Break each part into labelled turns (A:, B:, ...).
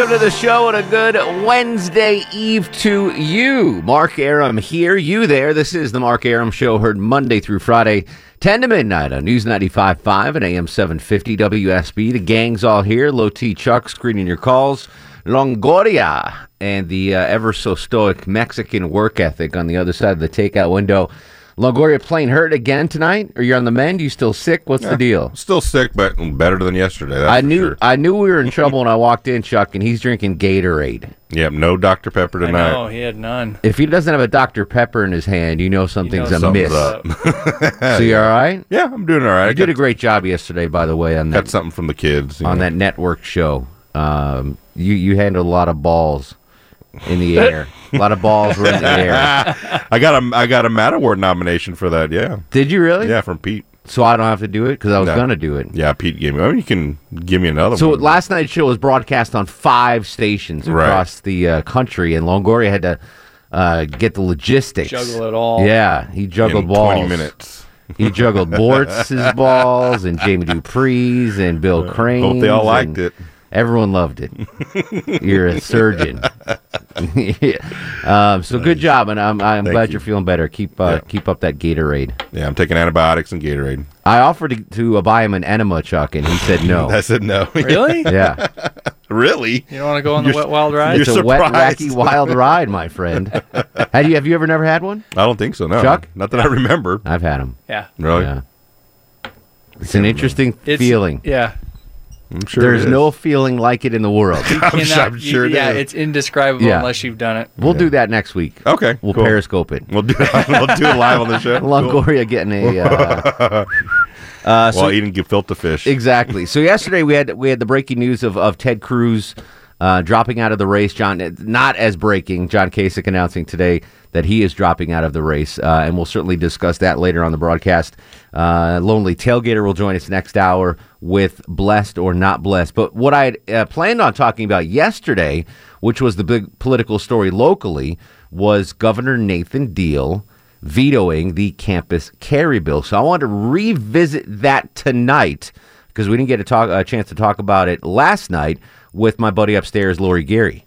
A: Welcome to the show and a good Wednesday Eve to you. Mark Arum here, you there. This is the Mark Arum Show, heard Monday through Friday, 10 to midnight on News 95.5 and AM 750 WSB. The gang's all here. Low T Chuck screening your calls. Longoria and the uh, ever so stoic Mexican work ethic on the other side of the takeout window. Longoria playing hurt again tonight? Or you're on the mend? You still sick? What's the deal?
B: Still sick, but better than yesterday. that's
A: I knew
B: sure.
A: I knew we were in trouble when I walked in, Chuck, and he's drinking Gatorade.
B: Yep, no Dr. Pepper tonight.
C: know he had none.
A: If he doesn't have a Dr. Pepper in his hand, you know something's
C: know
A: amiss.
B: something's up.
A: So you all right?
B: Yeah, I'm doing all right.
A: You
B: I
A: did
B: got,
A: a great job yesterday, by the way, on
B: got
A: that
B: something from the kids.
A: on
B: know.
A: that network show. Um, you you handled a lot of balls in the air. a lot of balls were in the air.
B: I got a I got a Matt Award nomination for that. Yeah,
A: Did you really?
B: yeah, from Pete.
A: So I don't have to do it because I was
B: No.
A: gonna do it.
B: Yeah, Pete gave me. I mean, you can give me another
A: So
B: one.
A: last night's show was broadcast on five stations
B: Right.
A: across the uh, country, and Longoria had to uh, get the logistics.
C: Juggle it all.
A: Yeah, he juggled
B: in
A: balls.
B: 20 minutes.
A: He juggled Boortz's balls and Jamie Dupree's and Bill Crane.
B: Hope they all liked it.
A: Everyone loved it. You're a surgeon. Yeah. um, so good job, and I'm I'm
B: Thank
A: glad
B: you.
A: you're feeling better. Keep uh,
B: Yeah.
A: keep up that Gatorade.
B: Yeah, I'm taking antibiotics and Gatorade.
A: I offered to, to uh, buy him an enema, Chuck, and he said no.
B: I said no.
C: Really?
A: yeah,
B: really?
C: You don't want to go on the
B: You're-
C: wet wild ride?
A: it's
B: You're
A: a wet,
B: surprised.
A: wacky, wild ride, my friend. Have you have you ever never had one?
B: I don't think so. No,
A: Chuck?
B: Not that I remember.
A: I've had them.
C: Yeah.
B: Really?
A: Yeah, it's an interesting
C: It's,
A: feeling.
C: Yeah.
B: I'm sure.
A: There's
B: it is.
A: no feeling like it in the world.
B: I'm,
C: Cannot-
B: I'm sure. it
C: Yeah,
B: is.
C: it's indescribable
A: Yeah.
C: unless you've done it.
A: We'll do that next week.
B: okay.
A: We'll
B: cool.
A: periscope it.
B: We'll do. we'll do it live on the show. Cool.
A: Longoria getting a. Uh, uh, so
B: While eating gefilte fish.
A: exactly. So yesterday we had we had the breaking news of, of Ted Cruz uh, dropping out of the race. John, not as breaking. John Kasich announcing today that he is dropping out of the race, uh, and we'll certainly discuss that later on the broadcast. Uh, Lonely Tailgater will join us next hour with blessed or not blessed. But what I uh, planned on talking about yesterday, which was the big political story locally, was Governor Nathan Deal vetoing the campus carry bill. So I wanted to revisit that tonight because we didn't get a, talk, a chance to talk about it last night with my buddy upstairs, Lori Geary.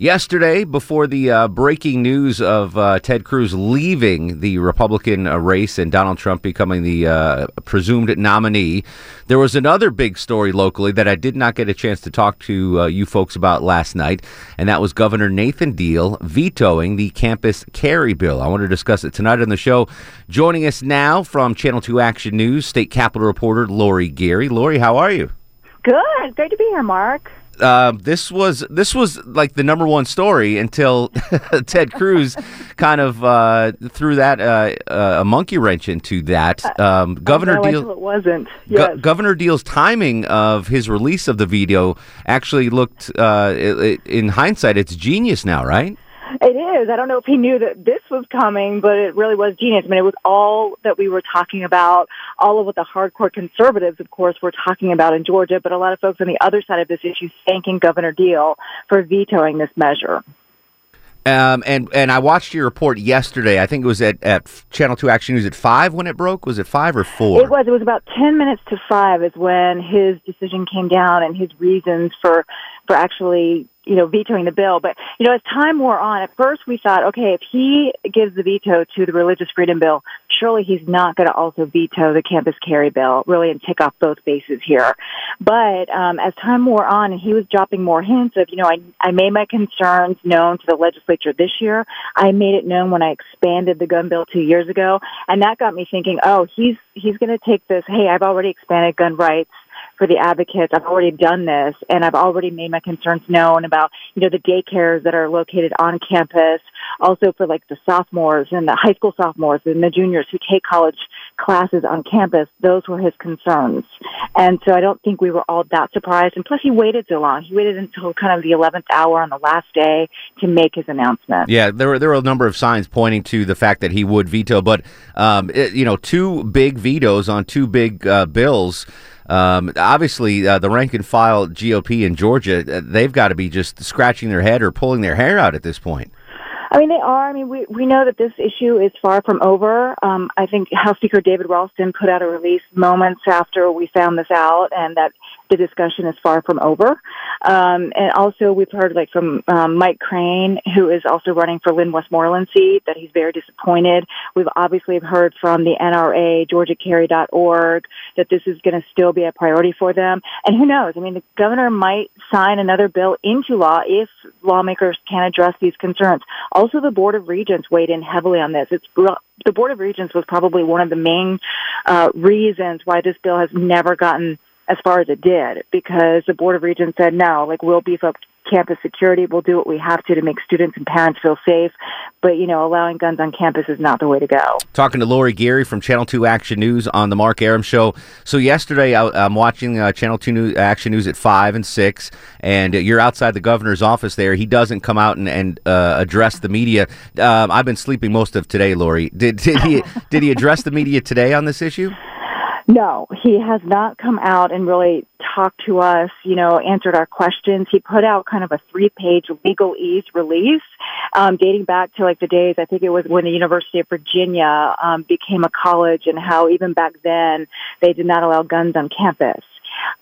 A: Yesterday, before the uh, breaking news of uh, Ted Cruz leaving the Republican uh, race and Donald Trump becoming the uh, presumed nominee, there was another big story locally that I did not get a chance to talk to uh, you folks about last night, and that was Governor Nathan Deal vetoing the campus carry bill. I want to discuss it tonight on the show. Joining us now from Channel 2 Action News, state capitol reporter Lori Geary. Lori, how are you?
D: Good. Great to be here, Mark.
A: Uh, this was this was like the number one story until Ted Cruz kind of uh, threw that uh, uh, a monkey wrench into that. Um, Governor
D: no,
A: Deal.
D: it wasn't.
A: Go-
D: Yes.
A: Governor Deal's timing of his release of the video actually looked, uh, i- i- in hindsight, it's genius now, right?
D: It is. I don't know if he knew that this was coming, but it really was genius. I mean, it was all that we were talking about, all of what the hardcore conservatives, of course, were talking about in Georgia, but a lot of folks on the other side of this issue thanking Governor Deal for vetoing this measure.
A: Um, and and I watched your report yesterday. I think it was at, at Channel Two Action News at five when it broke. Was it five or four?
D: It was. It was about ten minutes to five is when his decision came down and his reasons for for actually you know vetoing the bill. But you know, as time wore on, at first we thought, okay, if he gives the veto to the religious freedom bill, surely he's not going to also veto the campus carry bill, really, and tick off both bases here. But um, as time wore on, and he was dropping more hints of, you know, I I made my concerns known to the legislature this year. I made it known when I expanded the gun bill two years ago, and that got me thinking, oh, he's he's going to take this. Hey, I've already expanded gun rights for the advocates. I've already done this and I've already made my concerns known about, you know, the daycares that are located on campus. Also for like the sophomores and the high school sophomores and the juniors who take college classes on campus. Those were his concerns. And so I don't think we were all that surprised. And plus he waited so long. He waited until kind of the 11th hour on the last day to make his announcement.
A: Yeah, there were there were a number of signs pointing to the fact that he would veto, but um, it, you know, two big vetoes on two big uh, bills. Um, obviously, uh, the rank and file GOP in Georgia, uh, they've got to be just scratching their head or pulling their hair out at this point.
D: I mean, they are. I mean, we we know that this issue is far from over. Um, I think House Speaker David Ralston put out a release moments after we found this out, and that the discussion is far from over. Um, and also, we've heard like from um, Mike Crane, who is also running for Lynn Westmoreland seat, that he's very disappointed. We've obviously heard from the NRA, GeorgiaCarry.org, that this is going to still be a priority for them. And who knows? I mean, the governor might sign another bill into law if lawmakers can address these concerns. Also, the Board of Regents weighed in heavily on this. It's the Board of Regents was probably one of the main uh, reasons why this bill has never gotten as far as it did because the Board of Regents said no, like we'll beef up campus security. We'll do what we have to to make students and parents feel safe. But, you know, allowing guns on campus is not the way to go.
A: Talking to Lori Geary from Channel 2 Action News on the Mark Arum Show. So, yesterday I, am watching uh, Channel 2 News, Action News at 5 and 6, and you're outside the governor's office there. He doesn't come out and, and uh, address the media. Um, I've been sleeping most of today, Lori. Did, did, he, did he address the media today on this issue?
D: No, he has not come out and really talked to us, you know, answered our questions. He put out kind of a three page legalese release, um, dating back to like the days, I think it was when the University of Virginia, um, became a college and how even back then they did not allow guns on campus.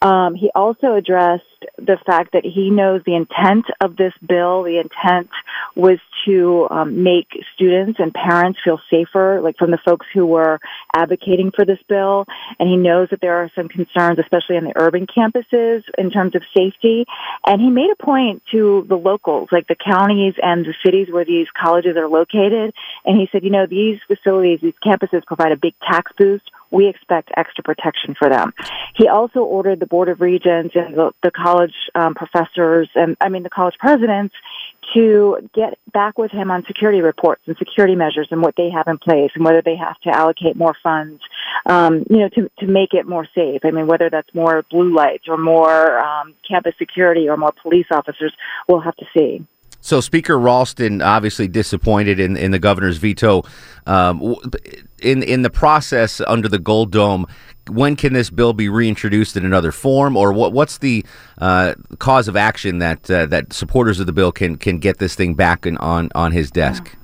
D: Um, he also addressed the fact that he knows the intent of this bill. The intent was to um, make students and parents feel safer, like from the folks who were advocating for this bill. And he knows that there are some concerns, especially on the urban campuses, in terms of safety. And he made a point to the locals, like the counties and the cities where these colleges are located. And he said, you know, these facilities, these campuses provide a big tax boost we expect extra protection for them. He also ordered the Board of Regents and the, the college um, professors and, I mean, the college presidents to get back with him on security reports and security measures and what they have in place and whether they have to allocate more funds, um, you know, to, to make it more safe. I mean, whether that's more blue lights or more um, campus security or more police officers, we'll have to see.
A: So Speaker Ralston obviously disappointed in, in the governor's veto. Um, in in the process under the Gold Dome, when can this bill be reintroduced in another form, or what, what's the uh, cause of action that uh, that supporters of the bill can can get this thing back in, on on his desk?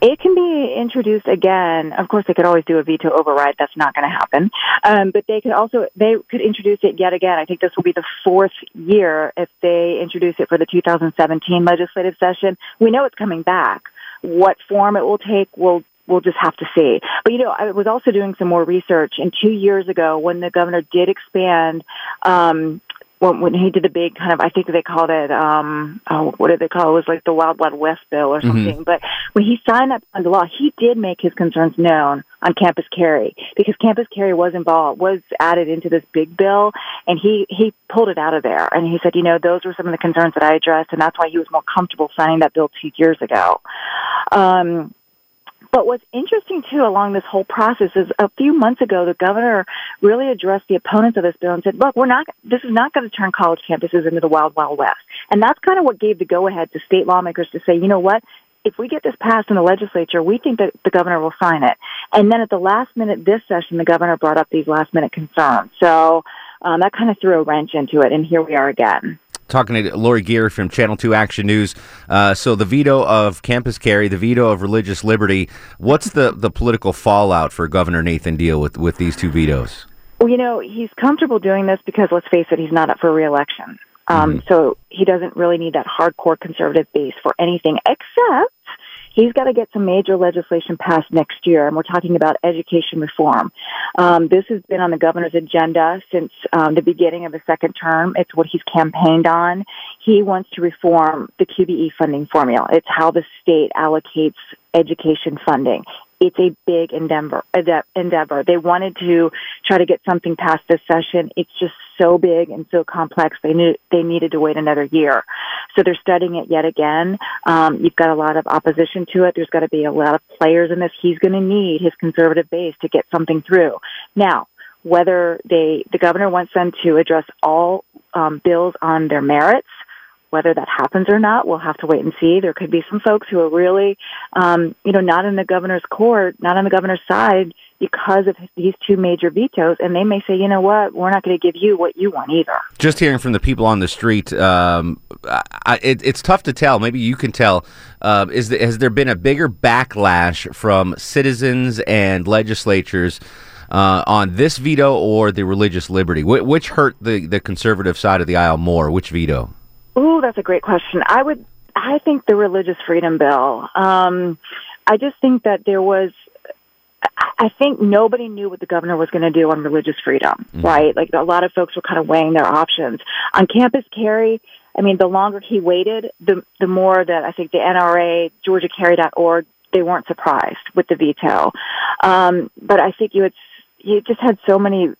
D: It can be introduced again. Of course, they could always do a veto override. That's not going to happen. Um, but they could also they could introduce it yet again. I think this will be the fourth year if they introduce it for the 2017 legislative session. We know it's coming back. What form it will take will we'll just have to see. But you know, I was also doing some more research, and two years ago, when the governor did expand um, when, when he did the big kind of, I think they called it, um, oh, what did they call it? It was like the Wild Wild West bill or mm-hmm. something. Mm-hmm. But when he signed that into law, he did make his concerns known on campus carry because campus carry was involved, was added into this big bill, and he he pulled it out of there. And he said, you know, those were some of the concerns that I addressed, and that's why he was more comfortable signing that bill two years ago. Um, but what's interesting too along this whole process is a few months ago, the governor really addressed the opponents of this bill and said, look, we're not, this is not going to turn college campuses into the wild, wild west. And that's kind of what gave the go ahead to state lawmakers to say, you know what? If we get this passed in the legislature, we think that the governor will sign it. And then at the last minute this session, the governor brought up these last minute concerns. So um, that kind of threw a wrench into it. And here we are again
A: talking to Lori Geary from Channel 2 Action News. Uh, so, the veto of campus carry, the veto of religious liberty, what's the, the political fallout for Governor Nathan Deal with, with these two vetoes?
D: Well, you know, he's comfortable doing this because, let's face it, he's not up for reelection. Um, mm-hmm. So, he doesn't really need that hardcore conservative base for anything except he's got to get some major legislation passed next year, and we're talking about education reform. Um, this has been on the governor's agenda since um, the beginning of the second term. It's what he's campaigned on. He wants to reform the QBE funding formula. It's how the state allocates education funding. it's a big endeavor. Endeavor. They wanted to try to get something passed this session. It's just so big and so complex. They knew they needed to wait another year, so they're studying it yet again. Um, you've got a lot of opposition to it. There's got to be a lot of players in this. He's going to need his conservative base to get something through. Now, whether they the governor wants them to address all um, bills on their merits whether that happens or not, we'll have to wait and see. There could be some folks who are really, um, you know, not in the governor's court, not on the governor's side because of these two major vetoes, and they may say, you know what, we're not going to give you what you want either.
A: Just hearing from the people on the street, um, I, it, it's tough to tell. Maybe you can tell. Uh, is the, has there been a bigger backlash from citizens and legislatures? Uh, on this veto or the religious liberty, Wh- which hurt the, the conservative side of the aisle more? Which veto?
D: Oh, that's a great question. I would, I think the religious freedom bill. Um, I just think that there was. I- I think nobody knew what the governor was going to do on religious freedom, right? Like a lot of folks were kind of weighing their options on campus carry. I mean, the longer he waited, the the more that I think the NRA, GeorgiaCarry.org, they weren't surprised with the veto. Um, but I think you had you just had so many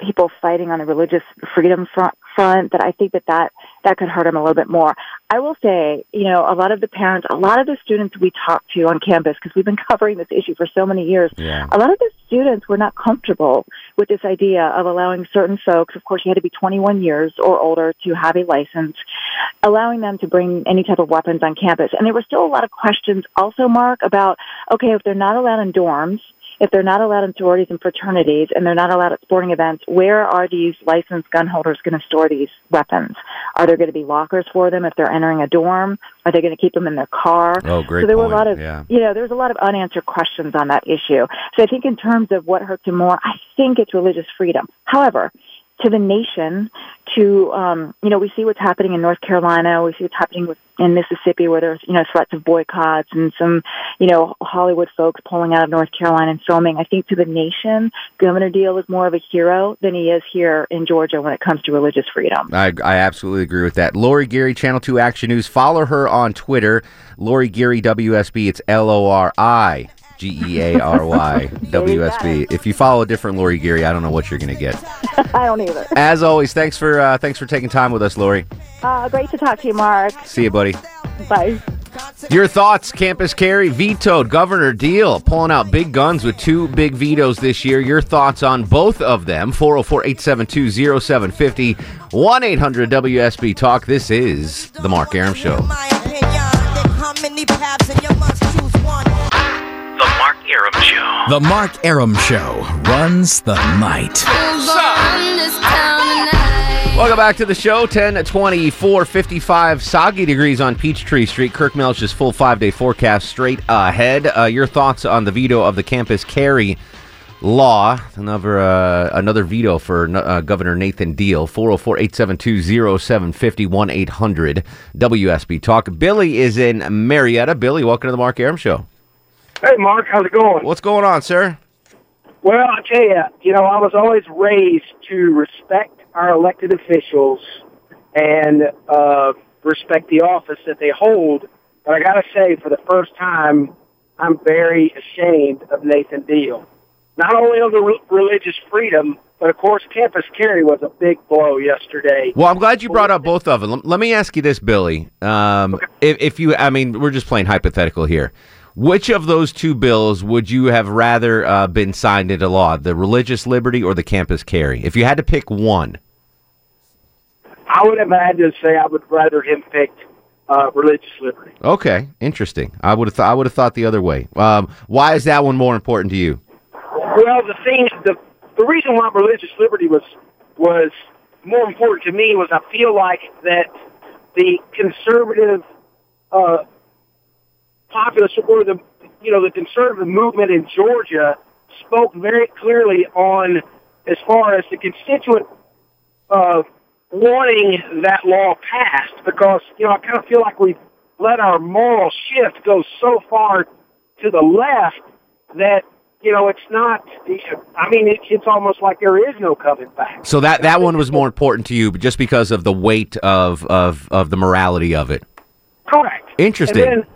D: people fighting on the religious freedom front, front that I think that, that that could hurt him a little bit more. I will say, you know, a lot of the parents, a lot of the students we talk to on campus, because we've been covering this issue for so many years,
A: Yeah.
D: a lot of the students were not comfortable with this idea of allowing certain folks, of course you had to be 21 years or older to have a license, allowing them to bring any type of weapons on campus. And there were still a lot of questions also, Mark, about, okay, if they're not allowed in dorms, if they're not allowed in sororities and fraternities and they're not allowed at sporting events, where are these licensed gun holders going to store these weapons? Are there going to be lockers for them if they're entering a dorm? Are they going to keep them in their car?
A: Oh, great
D: So there were a lot of,
A: Yeah.
D: you know, there's a lot of unanswered questions on that issue. So I think in terms of what hurts him more, I think it's religious freedom. However, to the nation, to um, you know, we see what's happening in North Carolina. We see what's happening with, in Mississippi, where there's you know threats of boycotts and some you know Hollywood folks pulling out of North Carolina and filming. I think to the nation, Governor Deal is more of a hero than he is here in Georgia when it comes to religious freedom.
A: I, I absolutely agree with that. Lori Geary, Channel 2 Action News. Follow her on Twitter. Lori Geary, WSB. It's L O R I G E A R Y, WSB. If you follow a different Lori Geary, I don't know what you're going to get.
D: I don't either.
A: As always, thanks for uh, thanks for taking time with us, Lori.
D: Uh, great to talk to you, Mark.
A: See you, buddy.
D: Bye.
A: Your thoughts, Campus Carry vetoed Governor Deal, pulling out big guns with two big vetoes this year. Your thoughts on both of them 404 872 0750 1 800 WSB Talk. This is The Mark Arum Show.
E: The Mark Arum Show
F: runs the night.
A: Welcome back to the show. 10 24 55 soggy degrees on Peachtree Street. Kirk Mellish's full five day forecast straight ahead. Uh, your thoughts on the veto of the campus carry law? Another uh, another veto for uh, Governor Nathan Deal. 404 872 0750 1 800 WSB Talk. Billy is in Marietta. Billy, welcome to the Mark Arum Show.
G: Hey, Mark, how's it going?
A: What's going on, sir?
G: Well, I tell you, you know, I was always raised to respect our elected officials and uh, respect the office that they hold. But I got to say, for the first time, I'm very ashamed of Nathan Deal. Not only of the re- religious freedom, but of course, campus carry was a big blow yesterday.
A: Well, I'm glad you brought up both of them. Let me ask you this, Billy. Um, if, if you, I mean, we're just playing hypothetical here. Which of those two bills would you have rather uh, been signed into law, the religious liberty or the campus carry? If you had to pick one,
G: I would have had to say I would rather him pick uh, religious liberty.
A: okay, interesting. I would have, th- I would have thought the other way. Um, why is that one more important to you?
G: Well, the thing, the the reason why religious liberty was was more important to me was I feel like that the conservative uh, populace or the you know the conservative movement in Georgia spoke very clearly on as far as the constituent uh, wanting that law passed because you know I kind of feel like we've let our moral shift go so far to the left that you know it's not. I mean, it, it's almost like there is no coming back.
A: So that that one was more important to you, just because of the weight of of of the morality of it.
G: Correct.
A: Interesting.
G: And then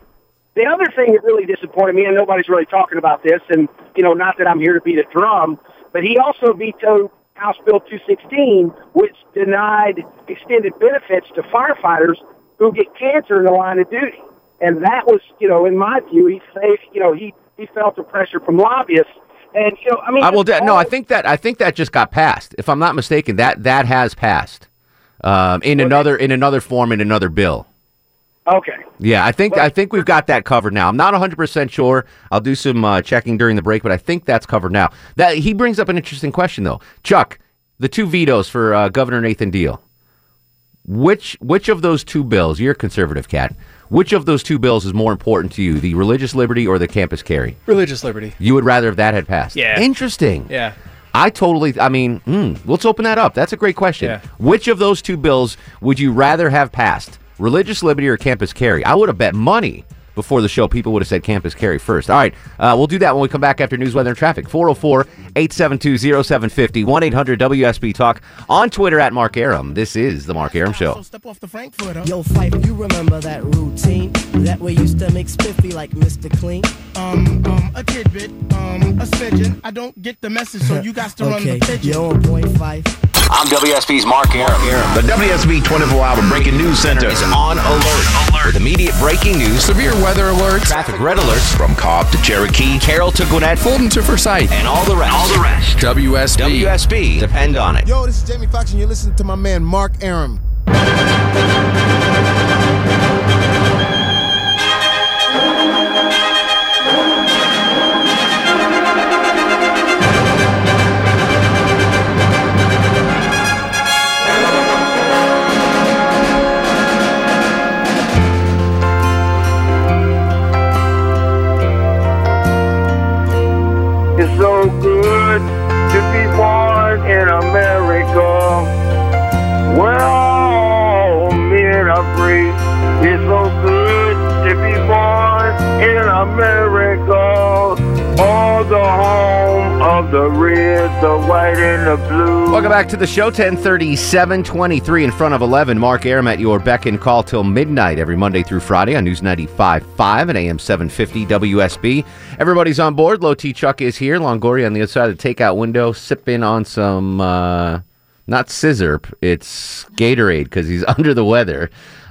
G: the other thing that really disappointed me, and nobody's really talking about this, and you know, not that I'm here to beat a drum, but he also vetoed House Bill 216, which denied extended benefits to firefighters who get cancer in the line of duty. And that was, you know, in my view, he faced, you know, he he felt the pressure from lobbyists. And you know, I mean,
A: I will. no, I think that I think that just got passed. If I'm not mistaken, that that has passed um, in another in another form in another bill.
G: Okay.
A: Yeah, I think I think we've got that covered now. I'm not 100 percent sure. I'll do some uh, checking during the break, but I think that's covered now. That he brings up an interesting question though, Chuck. The two vetoes for uh, Governor Nathan Deal. Which which of those two bills? You're a conservative cat. Which of those two bills is more important to you, the religious liberty or the campus carry?
H: Religious liberty.
A: You would rather if that had passed.
H: Yeah.
A: Interesting.
H: Yeah.
A: I totally. I mean, mm, let's open that up. That's a great question.
H: Yeah.
A: Which of those two bills would you rather have passed, religious liberty or campus carry? I would have bet money before the show people would have said campus carry first. All right, uh, we'll do that when we come back after news, weather, and traffic. 404-872-0750, 1-800-WSB Talk on Twitter at Mark Arum. This is the Mark Arum Show. So step off the Frankfurter.
I: Yo, Fife, you remember that routine? That we used to make spiffy like Mr. Clean?
J: Um, um, a tidbit, um, a smidgen. I don't get the message, so you got to run the pigeon.
I: you're on point, Fife.
K: I'm WSB's Mark Arum. The WSB 24 Hour Breaking News Center is on alert, with immediate breaking news,
L: severe weather alerts,
K: traffic red alerts from Cobb to Cherokee, Carroll to Gwinnett,
L: Fulton to Forsyth,
K: and all the rest.
E: All the rest.
L: WSB.
K: WSB, depend on it.
J: Yo, this is Jamie Foxx, and you're listening to my man Mark
G: Arum. America, all the home of the red, the white, and the blue.
A: Welcome back to the show. 1037, 23 in front of 11. Mark Arum at your beck and call till midnight every Monday through Friday on News 95.5 and AM 750 WSB. Everybody's on board. Low T Chuck is here. Longoria on the other side of the takeout window, sipping on some, uh, not scissor, it's Gatorade because he's under the weather.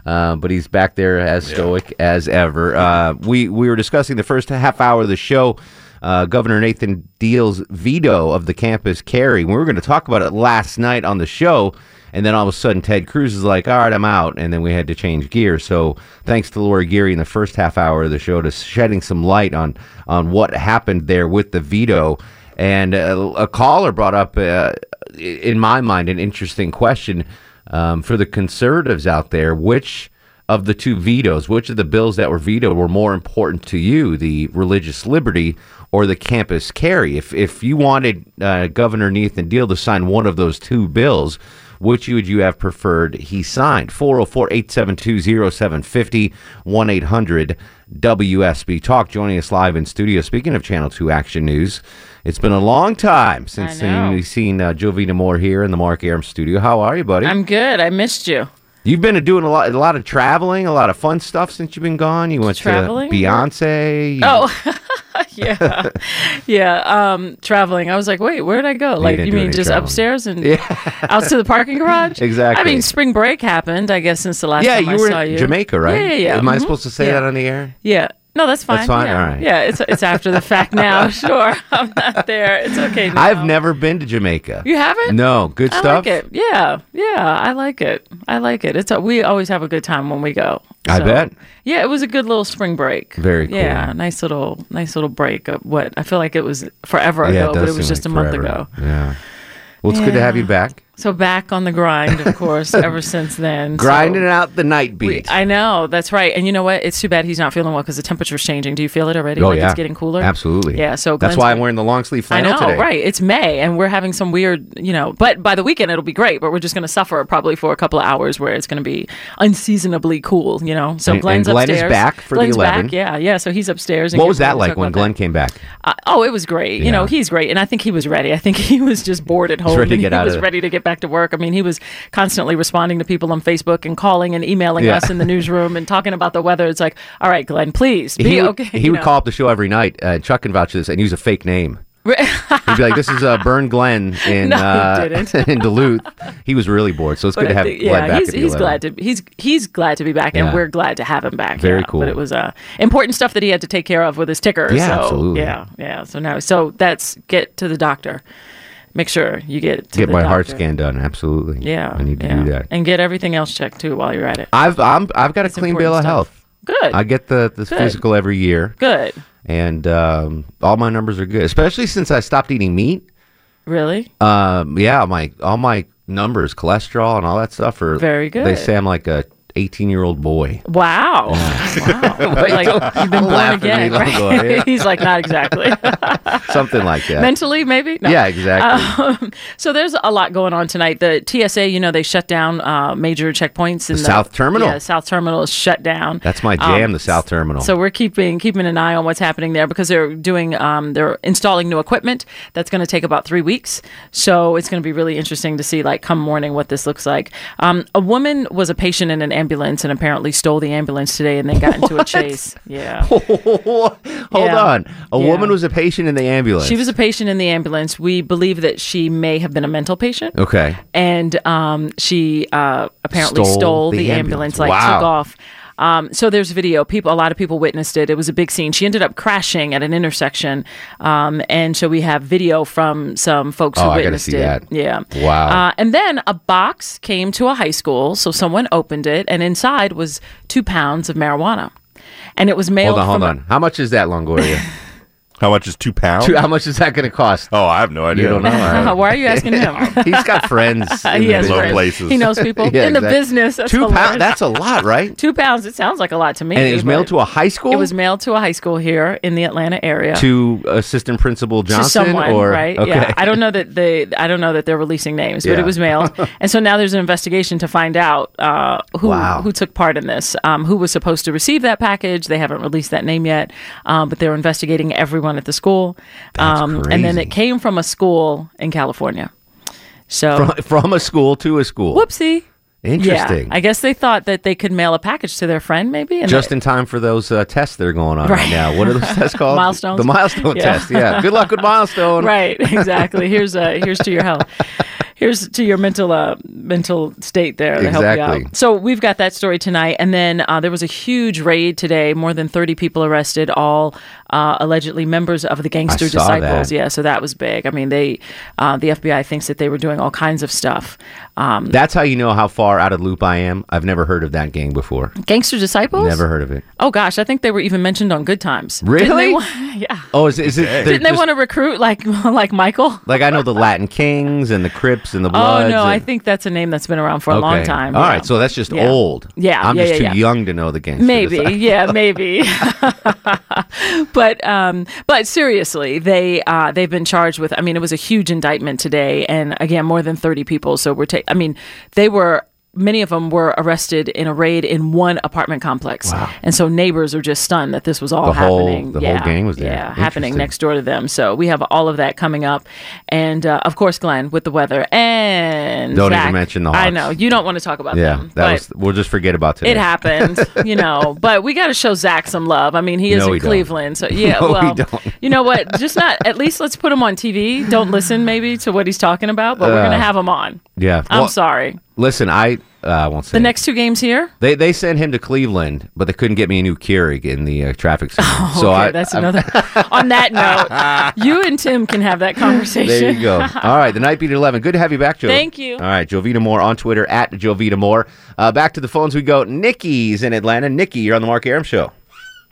A: Uh, but he's back there as stoic as ever. Uh, we, we were discussing the first half hour of the show. Uh, Governor Nathan Deal's veto of the campus carry. We were going to talk about it last night on the show, and then all of a sudden Ted Cruz is like, "All right, I'm out," and then we had to change gears. So thanks to Laura Geary in the first half hour of the show to shedding some light on on what happened there with the veto. And uh, a caller brought up, uh, in my mind, an interesting question um, for the conservatives out there: which of the two vetoes, which of the bills that were vetoed were more important to you, the religious liberty or the campus carry? If if you wanted uh, Governor Nathan Deal to sign one of those two bills, which would you have preferred he signed? 404-872-0750, 1-800-WSB Talk. Joining us live in studio. Speaking of Channel 2 Action News, it's been a long time since we've seen uh, Jovita Moore here in the Mark Arum studio. How are you, buddy?
M: I'm good. I missed you.
A: You've been doing a lot, a lot of traveling, a lot of fun stuff since you've been gone. You went
M: Traveling?
A: to Beyonce. you-
M: Oh, yeah, yeah. Um, traveling. I was like, wait, where did I go? Like,
A: didn't
M: you mean just
A: traveling.
M: upstairs and out to the parking garage?
A: Exactly.
M: I mean, spring break happened. I guess since the last
A: yeah,
M: time
A: you
M: I
A: were
M: saw
A: in
M: you.
A: Jamaica, right?
M: Yeah, yeah. yeah.
A: Am I
M: Mhm.
A: supposed to say
M: Yeah.
A: that on the air?
M: Yeah. No, that's fine.
A: That's fine?
M: Yeah.
A: All right.
M: Yeah, it's it's after the fact now. Sure, I'm not there. It's okay. Now.
A: I've never been to Jamaica.
M: You haven't?
A: No, good
M: I
A: stuff.
M: like it. Yeah, yeah, I like it. I like it. It's a, we always have a good time when we go.
A: I bet.
M: Yeah, it was a good little spring break.
A: Very cool.
M: Yeah, nice little nice little break. Of what I feel like it was forever
A: yeah,
M: ago, but it was just a
A: like
M: month
A: forever.
M: ago.
A: Yeah. Well, it's good to have you back.
M: So back on the grind, of course, ever since then. So-
A: Grinding out the night
M: we-
A: beat.
M: I know that's right, and you know what? It's too bad he's not feeling well because the temperature's changing. Do you feel it already?
A: oh
M: like
A: yeah,
M: it's getting cooler.
A: Absolutely.
M: Yeah. So
A: that's
M: Glenn's
A: why I'm wearing the long sleeve
M: I know,
A: today.
M: right? It's May, and we're having some weird, you know. But by the weekend, it'll be great. But we're just going to suffer probably for a couple of hours where it's going to be unseasonably cool, you know. So
A: And- and
M: Glenn's
A: Glenn is
M: upstairs.
A: back for the
M: Glenn's
A: 11.
M: Back, yeah, yeah. So he's upstairs. And
A: What was that like when Glenn
M: that.
A: came back?
M: Uh, oh, it was great. You know, he's great, and I think he was ready. I think he was just bored at home.
A: ready to
M: and
A: get
M: he was
A: of-
M: ready to get back to work. I mean, he was constantly responding to people on Facebook and calling and emailing
A: Yeah.
M: us in the newsroom and talking about the weather. It's like, all right, Glenn, please be
A: he would,
M: okay.
A: he would
M: know.
A: call up the show every night. Uh, Chuck can vouch for this and use a fake name. He'd be like, "This is uh, Burn Glenn in
M: No,
A: uh, in Duluth." He was really bored, so it's
M: But
A: good to have
M: think-
A: Glenn
M: yeah,
A: back.
M: he's, he's glad to he's he's glad to be back, and we're glad to have him back.
A: Very
M: yeah.
A: cool.
M: But it was uh, important stuff that he had to take care of with his ticker.
A: Yeah,
M: so,
A: absolutely.
M: Yeah, yeah. So now, so that's get to the doctor. Make sure you get to
A: Get my heart scan done. Absolutely.
M: Yeah,
A: I need to
M: yeah.
A: do that.
M: and get everything else checked too while you're at it.
A: I've I'm, I've got a clean bill of
M: stuff.
A: health.
M: Good.
A: I get the the
M: Good.
A: physical every year,
M: Good.
A: and um, all my numbers are good. Especially since I stopped eating meat.
M: Really?
A: Um, yeah, my all my numbers, cholesterol and all that stuff are
M: Very good.
A: They say I'm like a 18 year old boy.
M: Wow. Wow. Like you've been born
A: laugh at me,
M: again, right? He's like, not exactly.
A: Something like that.
M: Mentally, maybe?
A: Yeah, exactly.
M: Um, so there's a lot going on tonight. The TSA, you know, they shut down uh, major checkpoints in
A: The South Terminal.
M: Yeah, South Terminal is shut down.
A: That's my
M: Um,
A: jam, the South Terminal.
M: So we're keeping keeping an eye on what's happening there because they're doing um, they're installing new equipment that's going to take about three weeks. So it's going to be really interesting to see like come morning what this looks like. Um, a woman was a patient in an ambulance and apparently stole the ambulance today and then got into a chase. Yeah.
A: Hold
M: Yeah.
A: on. A
M: Yeah.
A: woman was a patient in the ambulance.
M: She was a patient in the ambulance. We believe that she may have been a mental patient.
A: Okay.
M: And um, she uh, apparently
A: Stole
M: stole,
A: the
M: the,
A: ambulance.
M: ambulance, like
A: Wow.
M: took off. Um, so there's video. People, a lot of people witnessed it. It was a big scene. She ended up crashing at an intersection, um, and so we have video from some folks
A: Oh,
M: who witnessed
A: see
M: it.
A: that.
M: Yeah.
A: Wow.
M: Uh, and then a box came to a high school, so someone opened it, and inside was two pounds of marijuana, and it was mailed.
A: Hold on, hold on. How much is that, Longoria?
B: How much is two pounds?
A: Two- how much is that going to cost?
B: Oh, I have no idea.
A: You don't know? All right.
M: Why are you asking him?
A: He's got friends. in
M: he
A: the
M: has
A: business.
M: friends.
B: places.
M: He knows people
A: Yeah,
M: in the business. That's
A: Two pounds. That's a lot, right?
M: Two pounds. It sounds like a lot to me.
A: And it was mailed to a high school.
M: It was mailed to a high school here in the Atlanta area.
A: to assistant principal Johnson,
M: to someone,
A: or
M: right?
A: Okay.
M: Yeah, I don't know that they. I don't know that they're releasing names, but
A: Yeah.
M: it was mailed, and so now there's an investigation to find out uh, who
A: Wow.
M: who took part in this, um, who was supposed to receive that package. They haven't released that name yet, um, but they're investigating everyone at the school, um, and then it came from a school in California. So
A: from, from a school to a school.
M: whoopsie.
A: Interesting.
M: Yeah, I guess they thought that they could mail a package to their friend, maybe. And
A: Just
M: they-
A: in time for those uh, tests that are going on right,
M: Right.
A: now. What are those tests called?
M: Milestones.
A: The milestone
M: Yeah.
A: test. Yeah. Good luck with milestone.
M: right, exactly. Here's uh, here's to your health. Here's to your mental uh, mental state there to help you
A: Exactly.
M: out. So we've got that story tonight, and then uh, there was a huge raid today. More than 30 people arrested, all uh, allegedly members of the gangster
A: saw
M: disciples.
A: that.
M: Yeah, so that was big. I mean, they uh, the FBI thinks that they were doing all kinds of stuff. Um,
A: That's how you know how far out of loop I am. I've never heard of that gang before.
M: gangster disciples.
A: Never heard of it.
M: Oh gosh, I think they were even mentioned on Good Times. Didn't
A: Really?
M: they wa- yeah.
A: Oh, is, is it?
M: Didn't they
A: just-
M: want to recruit like like Michael?
A: Like I know the Latin Kings and the Crips and the Bloods.
M: Oh no, I think that's a name that's been around for a long time.
A: All
M: yeah.
A: right, so that's just
M: Yeah.
A: old.
M: Yeah,
A: I'm
M: yeah,
A: just
M: yeah,
A: too
M: yeah.
A: young to know the gangster.
M: Maybe,
A: disciples.
M: yeah, maybe. But um, but seriously, they uh, they've been charged with. I mean, it was a huge indictment today, and again, more than thirty people. So we're taking. I mean, they were. Many of them were arrested in a raid in one apartment complex, and so neighbors are just stunned that this was all
A: The whole-
M: happening.
A: the whole gang was there.
M: Yeah, happening next door to them. So we have all of that coming up, and uh, of course, Glenn with the weather and
A: Don't even mention the
M: I know you don't want to talk about
A: Yeah,
M: them.
A: that was. We'll just forget about today.
M: it happened, you know. But we got to show Zach some love. I mean, he is
A: No,
M: in
A: we don't.
M: Cleveland, so yeah.
A: No, we
M: well,
A: don't.
M: you know what? Just not. At least let's put him on TV. Don't listen maybe to what he's talking about, but we're
A: Uh,
M: gonna have him on.
A: Yeah.
M: I'm
A: Well,
M: sorry.
A: Listen, I uh, won't say.
M: The
A: it.
M: next two games here.
A: They they sent him to Cleveland, but they couldn't get me a new Keurig in the uh, traffic center. so
M: okay,
A: I,
M: that's
A: I-
M: another. on that note, you and Tim can have that conversation.
A: There you go. All right, the night beat at 11. Good to have you back, Joe.
M: Thank you.
A: All right, Jovita Moore on Twitter at Jovita Moore. Uh, back to the phones we go. Nikki's in Atlanta. Nikki, you're on the Mark Arum Show.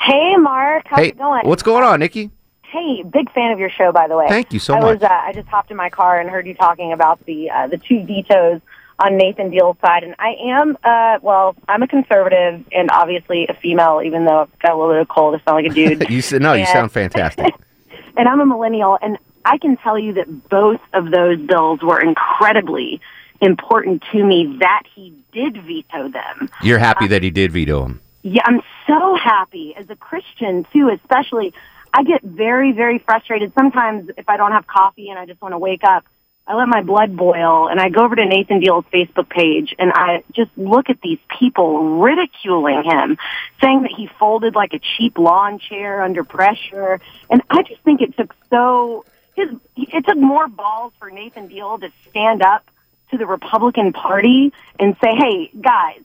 H: Hey, Mark. How's
A: hey,
H: it going?
A: what's going on, Nikki?
H: Hey, big fan of your show, by the way.
A: Thank you so
H: I
A: much.
H: Was, uh, I just hopped in my car and heard you talking about the uh, the two vetoes on Nathan Deal's side, and I am, uh, well, I'm a conservative and obviously a female, even though I've got a little bit of cold. I sound like a dude.
A: you said no. You sound fantastic.
H: and I'm a millennial, and I can tell you that both of those bills were incredibly important to me that he did veto them.
A: You're happy that he did veto them.
H: Yeah, I'm so happy as a Christian too, especially. I get very, very frustrated sometimes if I don't have coffee and I just want to wake up I let my blood boil and I go over to Nathan Deal's Facebook page and I just look at these people ridiculing him, saying that he folded like a cheap lawn chair under pressure. And I just think it took so, his, it took more balls for Nathan Deal to stand up to the Republican Party and say, hey, guys,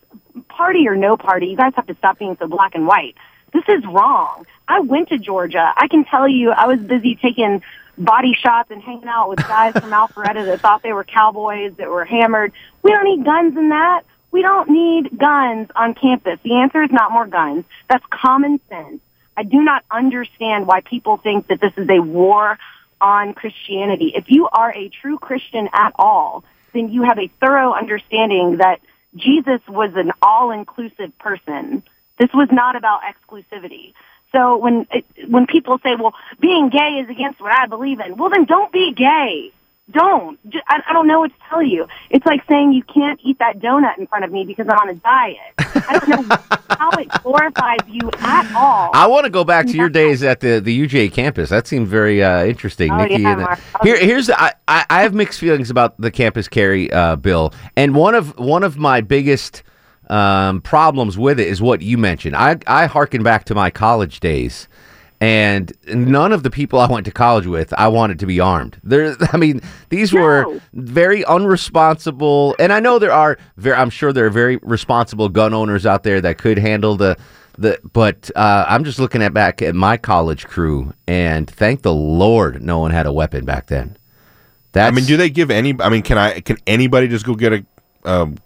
H: party or no party, you guys have to stop being so black and white. This is wrong. I went to Georgia. I can tell you I was busy taking body shots and hanging out with guys from Alpharetta that thought they were cowboys that were hammered. We don't need guns in that. We don't need guns on campus. The answer is not more guns. That's common sense. I do not understand why people think that this is a war on Christianity. If you are a true Christian at all, then you have a thorough understanding that Jesus was an all-inclusive person. This was not about exclusivity. So when it, when people say, "Well, being gay is against what I believe in," well, then don't be gay. Don't. Just, I, I don't know what to tell you. It's like saying you can't eat that donut in front of me because I'm on a diet. I don't know how it glorifies you at all.
A: I want to go back to your days at the, the UJ campus. That seemed very uh, interesting,
H: Oh,
A: Nikki.
H: yeah,
A: and, uh, here, here's I, I I have mixed feelings about the campus carry uh, bill, and one of one of my biggest um, problems with it is what you mentioned. I I harken back to my college days. And none of the people I went to college with, I wanted to be armed. There, I mean, these were very unresponsible. And I know there are, very, I'm sure there are very responsible gun owners out there that could handle the, the. But uh, I'm just looking at back at my college crew, and thank the Lord, no one had a weapon back then.
B: I mean, do they give any? I mean, can I? Can anybody just go get a um,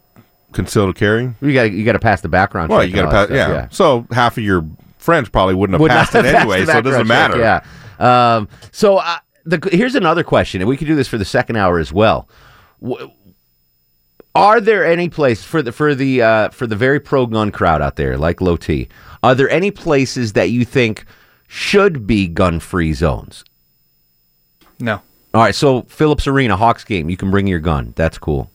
B: concealed carry?
A: You got you got to pass the background.
B: Well,
A: check
B: you got to pass.
A: that
B: Yeah.
A: stuff,
B: So half of your friends probably wouldn't have
A: Would
B: passed it
A: have
B: anyway, so it doesn't
A: background
B: matter.
A: check, Yeah. Um, so uh, the, here's another question, and we could do this for the second hour as well. W- Are there any place for the for the uh, for the very pro gun crowd out there, like Low T? Are there any places that you think should be gun free zones?
N: No.
A: All right, so Phillips Arena, Hawks game, you can bring your gun. That's cool.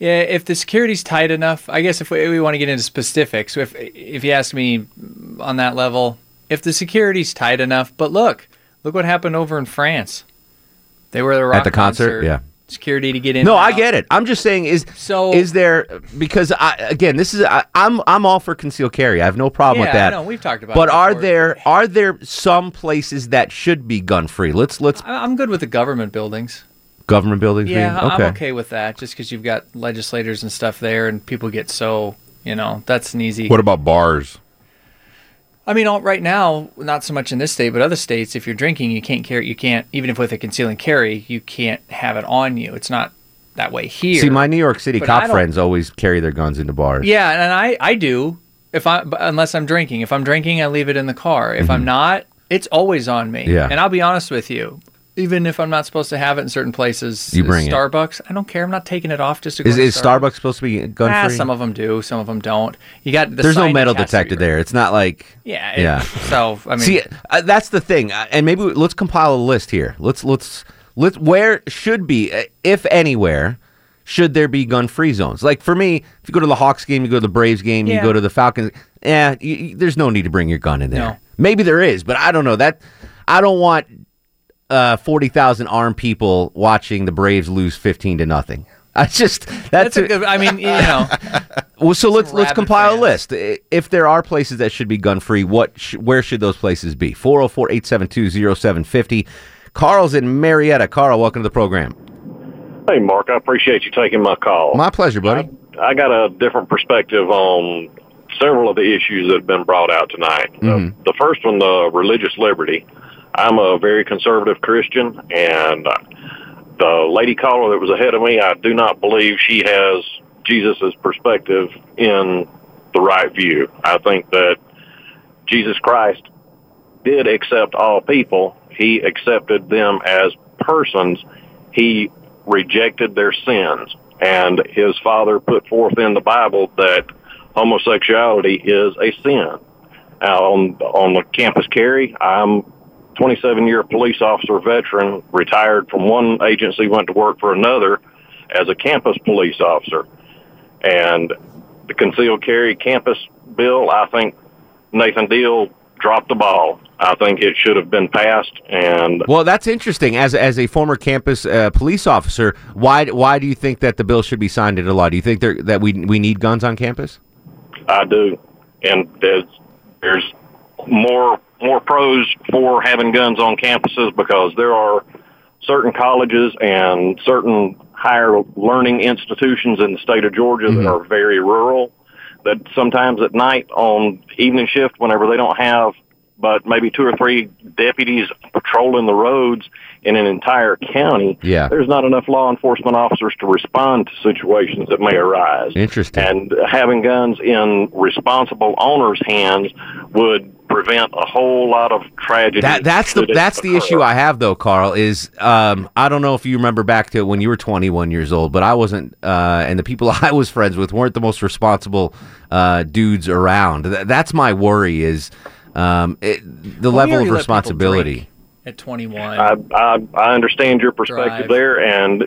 N: Yeah, if the security's tight enough, I guess if we, we want to get into specifics, if if you ask me on that level, if the security's tight enough, but look, look what happened over in France. They were the
A: At the concert, yeah.
N: Security to get in.
A: No, I
N: out.
A: get it. I'm just saying is
N: So-
A: is there because I again this is I, I'm I'm all for concealed carry. I have no problem with
N: Yeah, I
A: that.
N: know. We've talked about
A: But are there are there some places that should be gun free? Let's let's
N: I'm good with the government buildings.
A: Government buildings.
N: Yeah,
A: being, okay.
N: I'm okay with that. Just because you've got legislators and stuff there, and people get so you know that's an easy.
B: What about bars?
N: I mean, all, right now, not so much in this state, but other states, if you're drinking, you can't carry. You can't even if with a conceal and carry, you can't have it on you. It's not that way here.
A: See, my New York City cop friends always carry their guns into bars.
N: Yeah, and I I do if I unless I'm drinking. If I'm drinking, I leave it in the car. If I'm not, it's always on me.
A: Mm-hmm. Yeah.
N: And I'll be honest with you. Even if I'm not supposed to have it in certain places,
A: You bring it.
N: Starbucks. I don't care. I'm not taking it off just to go
A: Is,
N: to
A: is Starbucks supposed to be gun
N: Ah,
A: free?
N: some of them do, some of them don't. You got the
A: There's no metal
N: has to be
A: detector there. It's not like
N: Yeah, it-
A: yeah.
N: so, I mean-
A: see, uh, that's the thing, uh, and maybe we- let's compile a list here. Let's let's let's where should be, uh, if anywhere, should there be gun free zones? Like for me, if you go to the Hawks game, you go to the Braves game, you go to the Falcons. Yeah, you, you- there's no need to bring your gun in there.
N: No.
A: Maybe there is, but I don't know that. I don't want uh, forty thousand armed people watching the Braves lose fifteen to nothing. I just that's,
N: That's a good. I mean, you know,
A: well, so let's let's
N: rabid
A: compile a list. If there are places that should be gun free, what sh- where should those places be? 404-872-0750. Carl's in Marietta. Carl, welcome to the program.
O: Hey, Mark, I appreciate you taking my call.
A: My pleasure, buddy.
O: I got a different perspective on several of the issues that have been brought out tonight.
A: Mhm.
O: The first one, the religious liberty. I'm a very conservative Christian, and the lady caller that was ahead of me, I do not believe she has Jesus' perspective in the right view. I think that Jesus Christ did accept all people. He accepted them as persons. He rejected their sins. And his father put forth in the Bible that homosexuality is a sin. Now, on, on the campus carry, I'm 27 year police officer veteran, retired from one agency, went to work for another as a campus police officer. And the concealed carry campus bill, I think Nathan Deal dropped the ball. I think it should have been passed, and
A: Well, that's interesting. As as a former campus uh, police officer, why why do you think that the bill should be signed into law? Do you think there, that we we need guns on campus?
O: I do. And there's there's more more pros for having guns on campuses because there are certain colleges and certain higher learning institutions in the state of Georgia that mm-hmm. are very rural that sometimes at night on evening shift whenever they don't have but maybe two or three deputies patrolling the roads in an entire county
A: Yeah.
O: there's not enough law enforcement officers to respond to situations that may arise
A: Interesting.
O: and having guns in responsible owners' hands would prevent a whole lot of tragedy.
A: That that's the that's the issue I have though, Carl. Is um, I don't know if you remember back to when you were 21 years old, but I wasn't, uh, and the people I was friends with weren't the most responsible uh, dudes around. Th- that's my worry is um, it, the
N: Well,
A: level of responsibility.
N: at 21.
O: I, I I understand your perspective
N: Drive.
O: there, and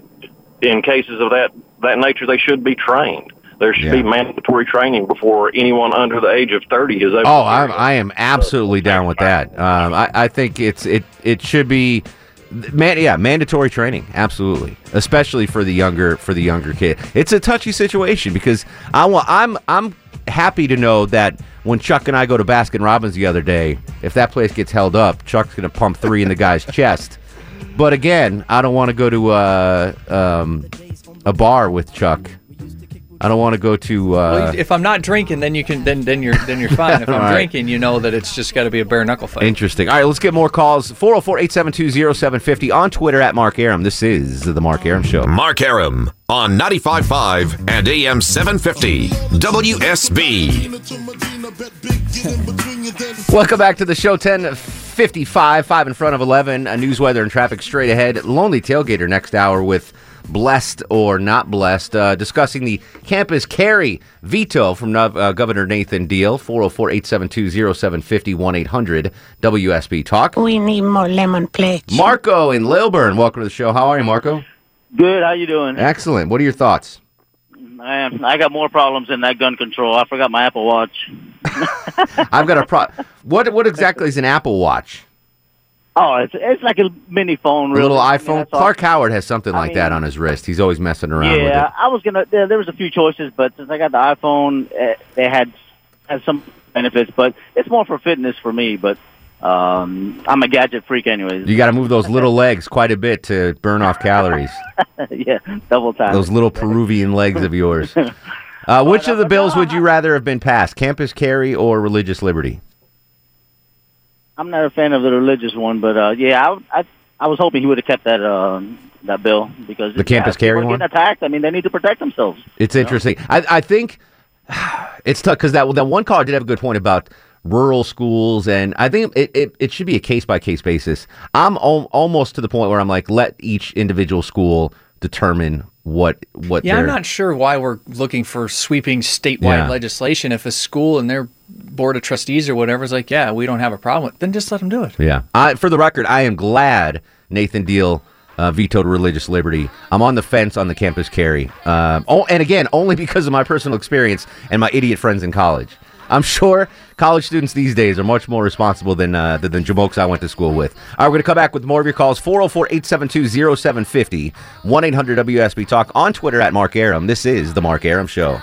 O: in cases of that that nature, they should be trained. There should be mandatory training before anyone under the age of 30 is able.
A: Oh,
O: to
A: I'm, I am absolutely down with that. Um, I, I think it's it it should be, man, yeah, mandatory training, absolutely, especially for the younger for the younger kid. It's a touchy situation because I want I'm I'm happy to know that when Chuck and I go to Baskin Robbins the other day, if that place gets held up, Chuck's gonna pump three in the guy's chest. But again, I don't want to go to uh, um, a bar with Chuck. I don't want to go to. Uh,
N: well, if I'm not drinking, then you can then then you're then you're fine. If I'm
A: right.
N: drinking, you know that it's just got to be a bare knuckle fight.
A: Interesting. All right, let's get more calls. 404 872 0750 on Twitter at Mark Arum. This is the Mark Arum Show.
P: Mark Arum on 95.5 and AM 750 WSB.
A: Welcome back to the show 1055, 5 in front of 11. A news, weather, and traffic straight ahead. Lonely Tailgater next hour with Blessed or Not Blessed, uh, discussing the campus carry veto from Nov- uh, Governor Nathan Deal. 404 872 0750 1 800 WSB Talk.
Q: We need more lemon pledge.
A: Marco in Lilburn, welcome to the show. How are you, Marco?
R: Good. How you doing?
A: Excellent. What are your thoughts?
R: I, I got more problems than that gun control. I forgot my Apple Watch.
A: I've got a pro. What what exactly is an Apple Watch?
R: Oh, it's it's like a mini phone.
A: A
R: Really.
A: little
R: I mean,
A: iPhone. Clark Howard has something
R: I
A: like that on his wrist. He's always messing around with
R: Yeah. I was gonna. There, there was a few choices, but since I got the iPhone, eh, they had had some benefits, but it's more for fitness for me. But um, I'm a gadget freak, anyways.
A: You got to move those little legs quite a bit to burn off calories.
R: yeah, double time.
A: Those little Peruvian legs of yours. Uh, which of the bills would you rather have been passed? Campus carry or religious liberty?
R: I'm not a fan of the religious one, but uh, yeah, I, I I was hoping he would have kept that um, that bill because
A: The campus carry one?
R: getting attacked. I mean, they need to protect themselves.
A: It's interesting. I, I think it's tough because that that one caller did have a good point about rural schools, and I think it, it, it should be a case by case basis. I'm al- almost to the point where I'm like, let each individual school determine what what.
N: Yeah, I'm not sure why we're looking for sweeping statewide
A: Yeah.
N: legislation. If a school and their board of trustees or whatever is like, yeah, we don't have a problem with, then just let them do it.
A: Yeah. I, for the record, I am glad Nathan Deal uh, vetoed religious liberty. I'm on the fence on the campus carry. Um, oh, and again, only because of my personal experience and my idiot friends in college. I'm sure college students these days are much more responsible than uh, than, than jamokes I went to school with. All right, we're going to come back with more of your calls. 404 872 0750 1 800 WSB Talk on Twitter at Mark Arum. This is The Mark Arum Show.